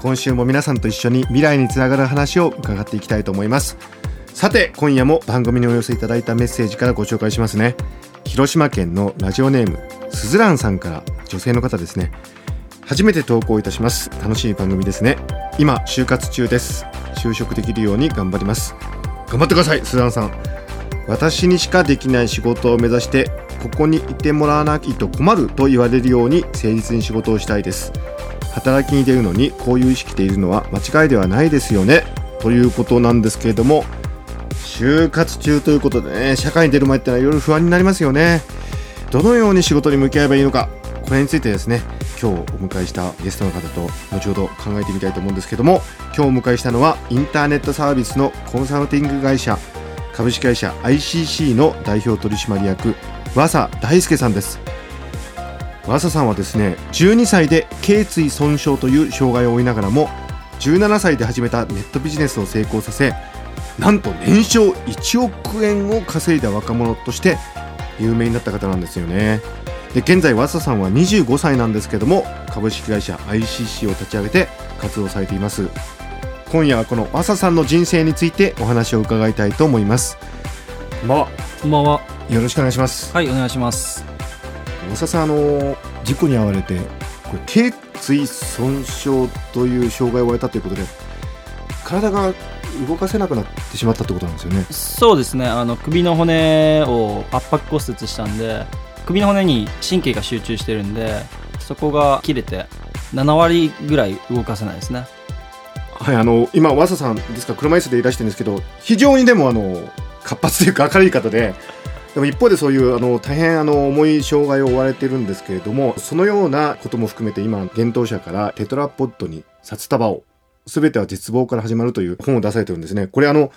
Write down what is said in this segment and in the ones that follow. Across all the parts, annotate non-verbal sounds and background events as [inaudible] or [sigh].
今週も皆さんと一緒に未来につながる話を伺っていきたいと思います。さて今夜も番組にお寄せいただいたメッセージからご紹介しますね。広島県のラジオネームすずらんさんから女性の方ですね。初めて投稿いたします。楽しい番組ですね。今就活中です。就職できるように頑張ります。頑張ってくださいすずらんさん。私にしかできない仕事を目指してここにいてもらわないと困ると言われるように誠実に仕事をしたいです。働きに出るのにこういう意識でいるのは間違いではないですよね。ということなんですけれども就活中ということでね社会に出る前ってのはいろいろ不安になりますよね。どのように仕事に向き合えばいいのかこれについてですね今日お迎えしたゲストの方と後ほど考えてみたいと思うんですけども今日お迎えしたのはインターネットサービスのコンサルティング会社株式会社 ICC の代表取締役和佐大輔さんです。和佐さんはですね12歳で頸椎損傷という障害を負いながらも17歳で始めたネットビジネスを成功させなんと年商1億円を稼いだ若者として有名になった方なんですよね。で現在和佐さんは25歳なんですけども株式会社 ICC を立ち上げて活動されています。今夜はこの和佐さんの人生についてお話を伺いたいと思います。こんばんは。こんばんは。よろしくお願いします。はい、お願いします。大佐さんあの事故に遭われてこれ頸椎損傷という障害を負われたということで体が動かせなくなってしまったってことなんですよねそうですね、あの首の骨を圧迫骨折したんで、首の骨に神経が集中してるんで、そこが切れて、7割ぐらい動かせないですね。はいあの今和佐さんですか車椅子でいらしてるんですけど非常にでもあの活発というか明るい方ででも一方でそういうあの大変あの重い障害を負われてるんですけれどもそのようなことも含めて今幻冬舎からテトラポッドに札束を全ては絶望から始まるという本を出されてるんですねこれあの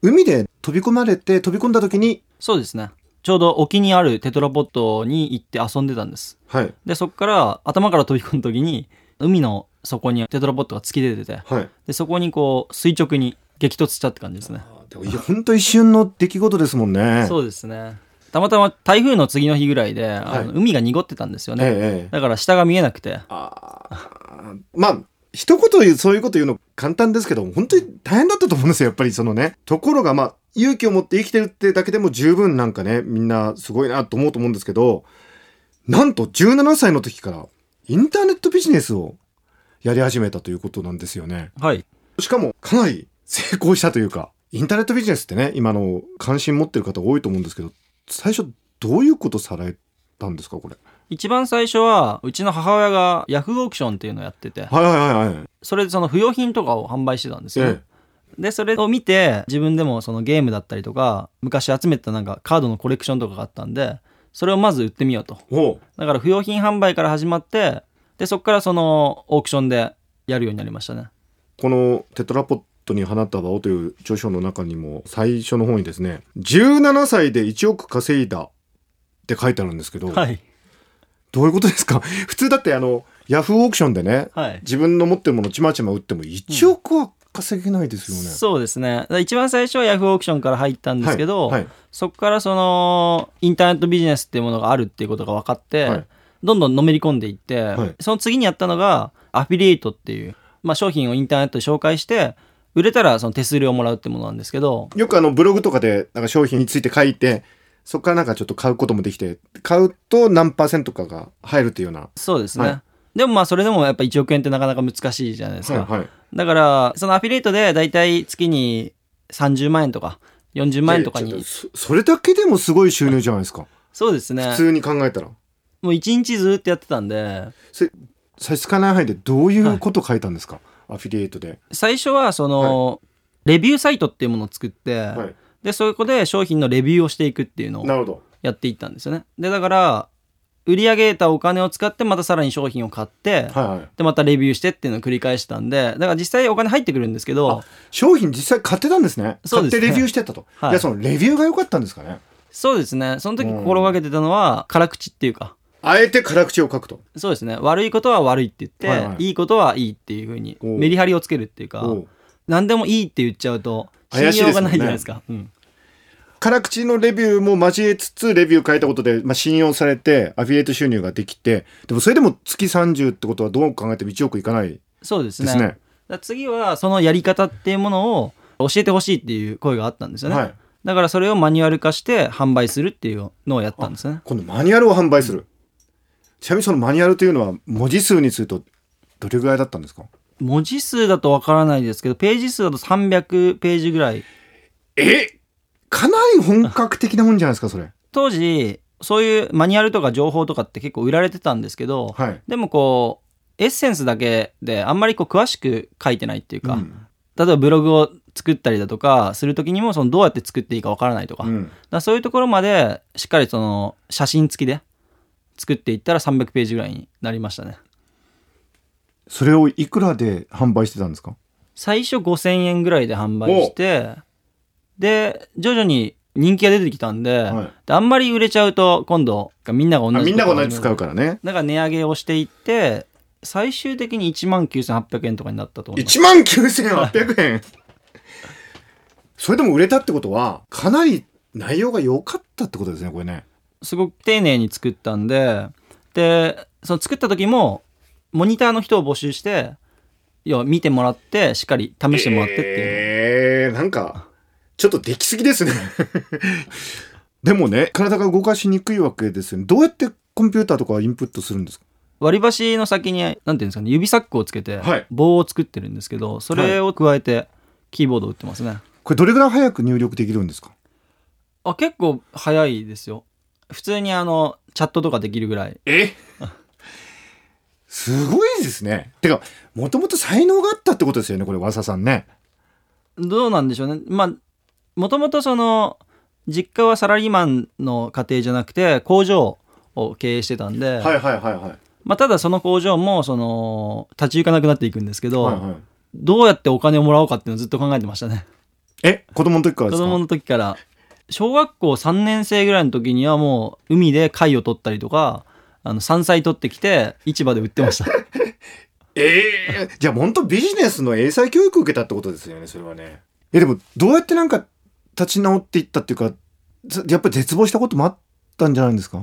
海で飛び込まれて飛び込んだ時にそうですね。ちょうど沖にあるテトラポットに行って遊んでたんです。はいで、そこから頭から飛び込む時に、海の底にテトラポットが突き出てて、はいで、そこにこう垂直に激突したって感じですね。でもいや本当一瞬の出来事ですもんねそうですね。たまたま台風の次の日ぐらいで、あのはい海が濁ってたんですよね。ええええだから下が見えなくて。あーまあ一言言うそういうこと言うの簡単ですけど本当に大変だったと思うんですよやっぱりそのねところがまあ勇気を持って生きてるってだけでも十分なんかねみんなすごいなと思うと思うんですけどなんと17歳の時からインターネットビジネスをやり始めたということなんですよねはい。しかもかなり成功したというかインターネットビジネスってね今の関心持ってる方多いと思うんですけど最初どういうことされたんですかこれ？一番最初は、うちの母親がヤフーオークションっていうのをやってて、はいはいはいはい。それでその不用品とかを販売してたんですよ、えで、それを見て、自分でもそのゲームだったりとか、昔集めてたなんかカードのコレクションとかがあったんで、それをまず売ってみようと。だから不用品販売から始まって、で、そこからそのオークションでやるようになりましたね。このテトラポットに放った場をという著書の中にも最初の方にですね、17歳で1億稼いだって書いてあるんですけど、はい。どういうことですか？[laughs] 普通だってあの、ヤフーオークションでね、はい。自分の持ってるものちまちま売っても1億は稼げないですよね。そうですね。一番最初はヤフーオークションから入ったんですけど、はいはいそこからそのインターネットビジネスっていうものがあるっていうことが分かって、はいどんどんのめり込んでいって、はいその次にやったのがアフィリエイトっていう、まあ、商品をインターネットで紹介して売れたらその手数料をもらうってものなんですけどよくあのブログとかでなんか商品について書いて、そこからなんかちょっと買うこともできて、買うと何パーセントかが入るっていうような。そうですね、はいでもまあそれでもやっぱ1億円ってなかなか難しいじゃないですか、はいはい。だからそのアフィリエイトでだいたい月に30万円とか40万円とかにそそれだけでもすごい収入じゃないですか。そうですね普通に考えたら。もう1日ずっとやってたんで差し支えない範囲でどういうこと書いたんですか、アフィリエイトで。最初はその、レビューサイトっていうものを作って、はい。でそこで商品のレビューをしていくっていうのを。やっていったんですよね。でだから売り上げたお金を使ってまたさらに商品を買って、はいはい。でまたレビューしてっていうのを繰り返してたんでだから実際お金入ってくるんですけど商品実際買ってたんですね。そうですね。買ってレビューしてたと、はい。じゃあそのレビューが良かったんですかね。そうですね。その時心がけてたのは辛口っていうかあえて辛口を書くと。そうですね。悪いことは悪いって言って、はいはい。いいことはいいっていうふうにメリハリをつけるっていうか何でもいいって言っちゃうと信用がないじゃないですか。うん。辛口のレビューも交えつつレビュー書いたことで、まあ、信用されてアフィリエイト収入ができてでもそれでも月30ってことはどう考えても1億いかないそうですね。次はそのやり方っていうものを教えてほしいっていう声があったんですよね、はい。だからそれをマニュアル化して販売するっていうのをやったんですね。今度マニュアルを販売する、ちなみにそのマニュアルというのは文字数にするとどれぐらいだったんですか？文字数だとわからないですけどページ数だと300ページぐらい。え？かなり本格的なもんじゃないですかそれ。当時そういうマニュアルとか情報とかって結構売られてたんですけど、はい。でもこうエッセンスだけであんまりこう詳しく書いてないっていうか、うん。例えばブログを作ったりだとかするときにもそのどうやって作っていいかわからないとか,、うん。そういうところまでしっかりその写真付きで作っていったら300ページぐらいになりましたね。それをいくらで販売してたんですか？最初5000円ぐらいで販売してで徐々に人気が出てきたんで,、はい。であんまり売れちゃうと今度みんなが同じあみんなが同じ使うからね。だから値上げをしていって最終的に1万9800円とかになったと思います。1万9800円？それでも売れたってことはかなり内容が良かったってことですねこれねすごく丁寧に作ったんででその作った時もモニターの人を募集して要は見てもらってしっかり試してもらってっていう、えー、なんかちょっとできすぎですね。[laughs] でもね体が動かしにくいわけですよね。どうやってコンピューターとかインプットするんですか？割り箸の先になんていうんですかね指サックをつけてはい。棒を作ってるんですけどそれを加えてキーボードを打ってますね、これどれぐらい早く入力できるんですか？あ結構早いですよ普通にあのチャットとかできるぐらい。え？[laughs] すごいですね。てかもともと才能があったってことですよねこれ和佐さんね。どうなんでしょうね。まあもともとその実家はサラリーマンの家庭じゃなくて工場を経営してたんで、はいはいはいはい。まあ、ただその工場もその立ち行かなくなっていくんですけど、はいはい。どうやってお金をもらおうかっていうのをずっと考えてましたね。え？子供の時からですか？子供の時から小学校3年生ぐらいの時にはもう海で貝を取ったりとかあの山菜取ってきて市場で売ってました。[laughs] ええじゃあ本当ビジネスの英才教育受けたってことですよねそれはね。えでもどうやってなんか立ち直っていったっていうかざやっぱり絶望したこともあったんじゃないんですか？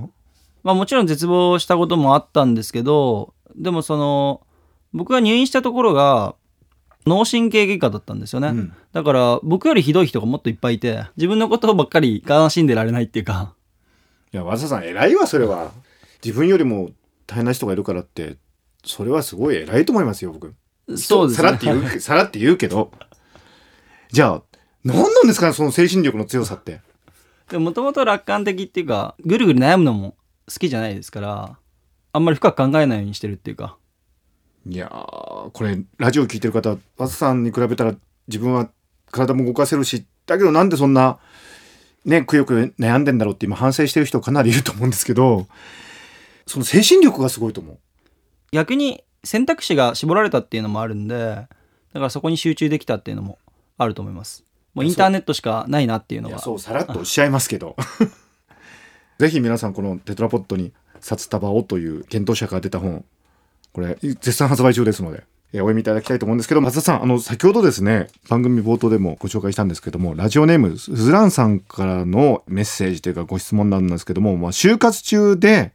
まあもちろん絶望したこともあったんですけどでもその僕が入院したところが脳神経外科だったんですよね、うん。だから僕よりひどい人がもっといっぱいいて自分のことばっかり悲しんでられないっていうか。いや和佐さん偉いわそれは。自分よりも大変な人がいるからってそれはすごい偉いと思いますよ僕。そうですね。さらって言う [laughs] さらって言うけど。じゃあ何なんですかねその精神力の強さって。でもともと楽観的っていうかぐるぐる悩むのも好きじゃないですからあんまり深く考えないようにしてるっていうかいやーこれラジオ聞いてる方和佐さんに比べたら自分は体も動かせるしだけどなんでそんなねくよくよ悩んでんだろうって今反省してる人かなりいると思うんですけど [laughs] その精神力がすごいと思う。逆に選択肢が絞られたっていうのもあるんでだからそこに集中できたっていうのもあると思います。もうインターネットしかないなっていうのがいやそうさらっとおっしゃいますけど。[laughs] ぜひ皆さんこのテトラポットに札束をという検討者から出た本これ絶賛発売中ですのでえお読みいただきたいと思うんですけど松田さんあの先ほどですね番組冒頭でもご紹介したんですけどもラジオネームスズランさんからのメッセージというかご質問なんですけども、まあ、就活中で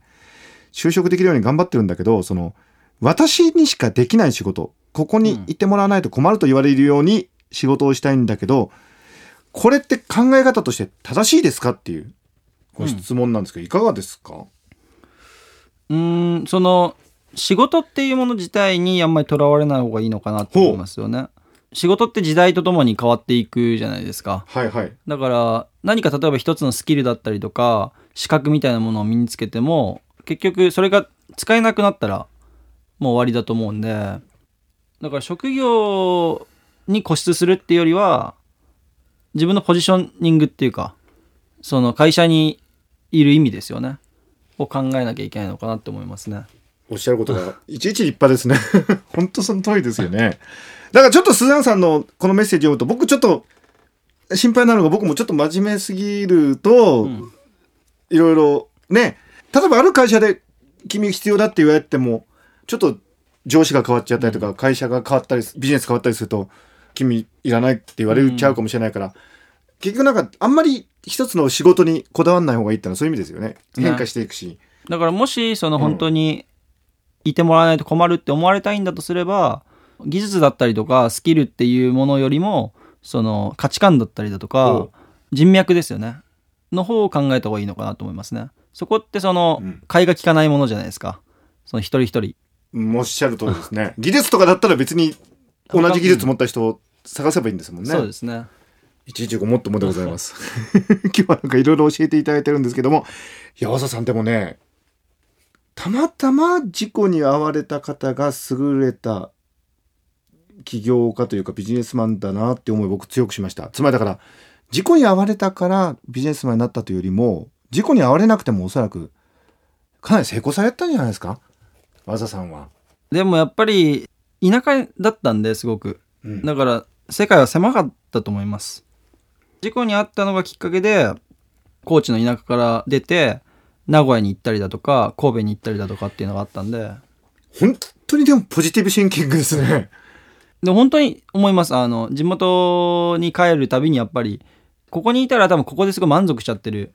就職できるように頑張ってるんだけどその私にしかできない仕事ここにいてもらわないと困ると言われるように仕事をしたいんだけどこれって考え方として正しいですかっていうご質問なんですけど、いかがですか？うんその仕事っていうもの自体にあんまりとらわれない方がいいのかなって思いますよね。仕事って時代とともに変わっていくじゃないですか。はいはい。だから何か例えば一つのスキルだったりとか資格みたいなものを身につけても結局それが使えなくなったらもう終わりだと思うんで。だから職業に固執するっていうよりは自分のポジショニングっていうかその会社にいる意味ですよね。を考えなきゃいけないのかなって思いますね。おっしゃることが [laughs] いちいち立派ですね。[laughs] 本当その通りですよね。だからちょっとスザンさんのこのメッセージを読むと僕ちょっと心配なのが僕もちょっと真面目すぎると、うん。いろいろね例えばある会社で君必要だって言われてもちょっと上司が変わっちゃったりとか、会社が変わったりビジネス変わったりすると君いらないって言われちゃうかもしれないから、結局なんかあんまり一つの仕事にこだわらない方がいいってのはそういう意味ですよね。変化していくし、だからもしその本当にいてもらわないと困るって思われたいんだとすれば技術だったりとかスキルっていうものよりもその価値観だったりだとおかう。人脈ですよね。の方を考えた方がいいのかなと思いますね。そこってそのうん。買いが利かないものじゃないですか。その一人一人。おっしゃる通りですね。[laughs] 技術とかだったら別に同じ技術持った人を探せばいいんですもんね。そうですね。一日ごもっともでございます。[laughs] 今日はなんかいろいろ教えていただいてるんですけども、山佐さんでもね、たまたま事故に遭われた方が優れた起業家というかビジネスマンだなって思いを僕強くしました。つまりだから、事故に遭われたからビジネスマンになったというよりも、事故に遭われなくてもおそらくかなり成功されたんじゃないですか？和佐さんは。でもやっぱり田舎だったんですごくうんだから世界は狭かったと思います事故に遭ったのがきっかけで高知の田舎から出て名古屋に行ったりだとか神戸に行ったりだとかっていうのがあったんで。本当にでもポジティブシンキングですね。[laughs] で本当に思います。あの地元に帰るたびにやっぱりここにいたら多分ここですごい満足しちゃってる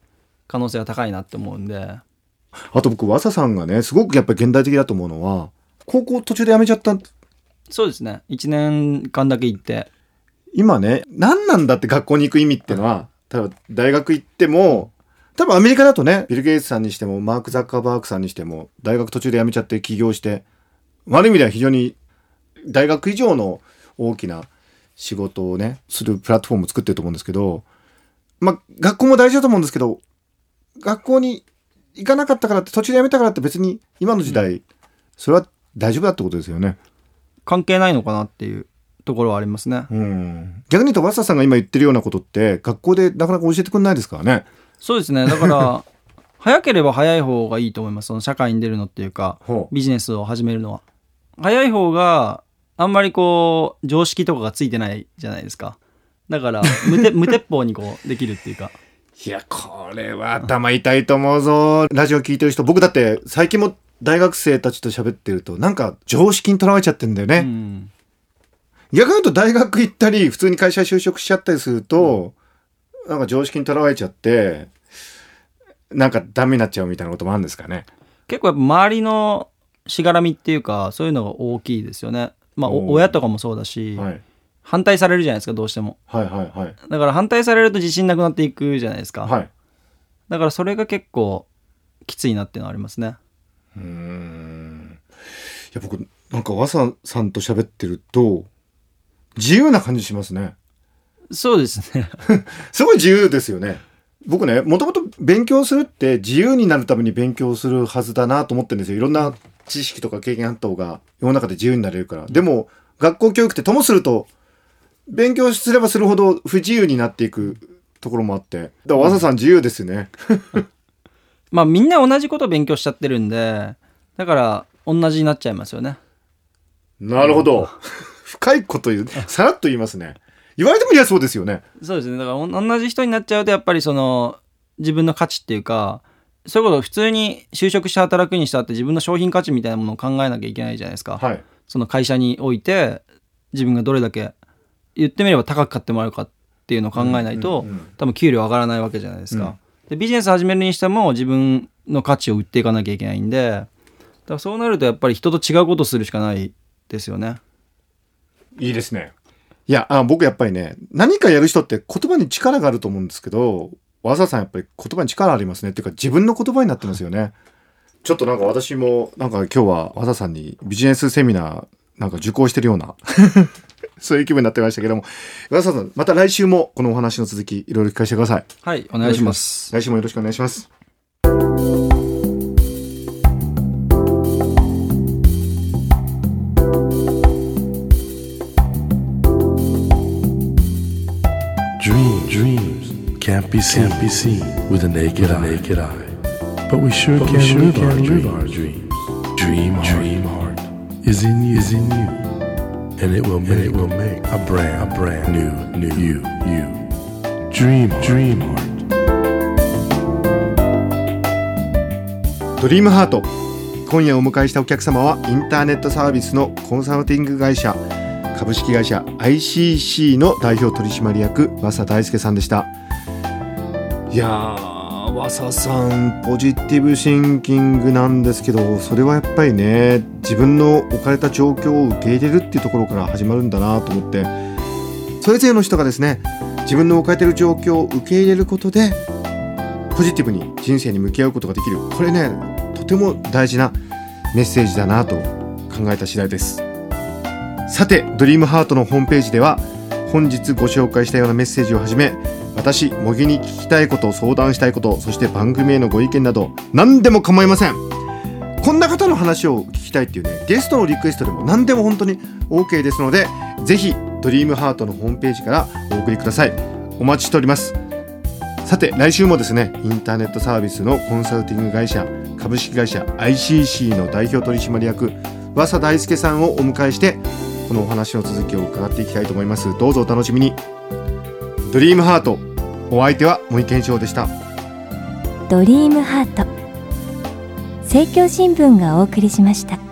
可能性が高いなって思うんで。あと僕、和佐さんがね、すごくやっぱり現代的だと思うのは、高校途中で辞めちゃった。そうですね。1年間だけ行って。今ね、何なんだって学校に行く意味ってのは、例えば大学行っても、多分アメリカだとね、ビル・ゲイツさんにしても、マーク・ザッカーバーグさんにしても、大学途中で辞めちゃって起業して、悪い意味では非常に大学以上の大きな仕事をね、するプラットフォームを作ってると思うんですけど、まあ、学校も大事だと思うんですけど、学校に行かなかったからって、途中で辞めたからって別に今の時代、それは大丈夫だってことですよね。関係ないのかなっていうところはありますねうん。逆に言うと、和佐さんが今言ってるようなことって、学校でなかなか教えてくれないですからね。そうですね。だから [laughs] 早ければ早い方がいいと思います。その社会に出るのっていうかビジネスを始めるのは。早い方があんまりこう常識とかがついてないじゃないですか。だから無て [laughs] 無鉄砲にこうできるっていうか。いや、これは頭痛いと思うぞ。ラジオ聞いてる人、僕だって最近も大学生たちと喋ってると、なんか常識にとらわれちゃってんだよね。うん。逆に言うと大学行ったり、普通に会社就職しちゃったりすると、なんか常識にとらわれちゃって、なんかダメになっちゃうみたいなこともあるんですかね。結構やっぱ周りのしがらみっていうかそういうのが大きいですよねまあ親とかもそうだし、はい。反対されるじゃないですかどうしてもはいはいはい。だから反対されると自信なくなっていくじゃないですか、はい。だからそれが結構きついなっていうのはありますねうーん。いや、僕、なんか和佐さんと喋ってると、自由な感じしますね。そうですね [laughs] すごい自由ですよね。僕ね、もともと勉強するって自由になるために勉強するはずだなと思ってるんですよ。いろんな知識とか経験あった方が世の中で自由になれるから。でも、学校教育ってともすると、勉強すればするほど不自由になっていくところもあって。だから、和佐さん自由ですよね。[laughs] まあみんな同じこと勉強しちゃってるんでだから同じになっちゃいますよねなるほど。[laughs] 深いこと言う。さらっと言いますね。言われてみりゃそうですよね。そうですねだからお同じ人になっちゃうとやっぱりその自分の価値っていうかそういうことを普通に就職して働くにしたって自分の商品価値みたいなものを考えなきゃいけないじゃないですか、はい。その会社において自分がどれだけ言ってみれば高く買ってもらうかっていうのを考えないと、うんうんうん多分給料上がらないわけじゃないですか、でビジネス始めるにしても自分の価値を売っていかなきゃいけないんでだからそうなるとやっぱり人と違うことをするしかないですよねいいですね。いや、あ僕やっぱりね、何かやる人って言葉に力があると思うんですけど、和佐さんやっぱり言葉に力ありますね。っていうか自分の言葉になってますよね。ちょっとなんか私も、なんか今日は和佐さんにビジネスセミナーなんか受講してるような、[laughs] そういう気分になってましたけども、和佐さん、また来週もこのお話の続きいろいろ聞かせてください。はいお願いします来週もよろしくお願いします。Can't be seen, can't be seen with the naked, eye. naked eye. but we sure can, sure live, our live our dreams. Dream, dream heart is in you, is in you, and it will make, it will make a brand, a brand new, new you, you. Dream, dream heart. ドリームハート今夜お迎えしたお客様はインターネットサービスのコンサルティング会社株式会社 ICC の代表取締役和佐大輔さんでしたいやー和佐さんポジティブシンキングなんですけどそれはやっぱりね自分の置かれた状況を受け入れるっていうところから始まるんだなと思ってそれぞれの人がですね自分の置かれてる状況を受け入れることでポジティブに人生に向き合うことができる。これねとても大事なメッセージだなと考えた次第です。さてドリームハートのホームページでは本日ご紹介したようなメッセージをはじめ私茂木に聞きたいこと相談したいことそして番組へのご意見など何でも構いません。こんな方の話を聞きたいっていうねゲストのリクエストでも何でも本当に OK ですのでぜひドリームハートのホームページからお送りください。お待ちしております。さて来週もですねインターネットサービスのコンサルティング会社株式会社 ICC の代表取締役和佐大輔さんをお迎えしてこのお話の続きを伺っていきたいと思います。どうぞお楽しみに。ドリームハート。お相手は森健翔でした。ドリームハート。政教新聞がお送りしました。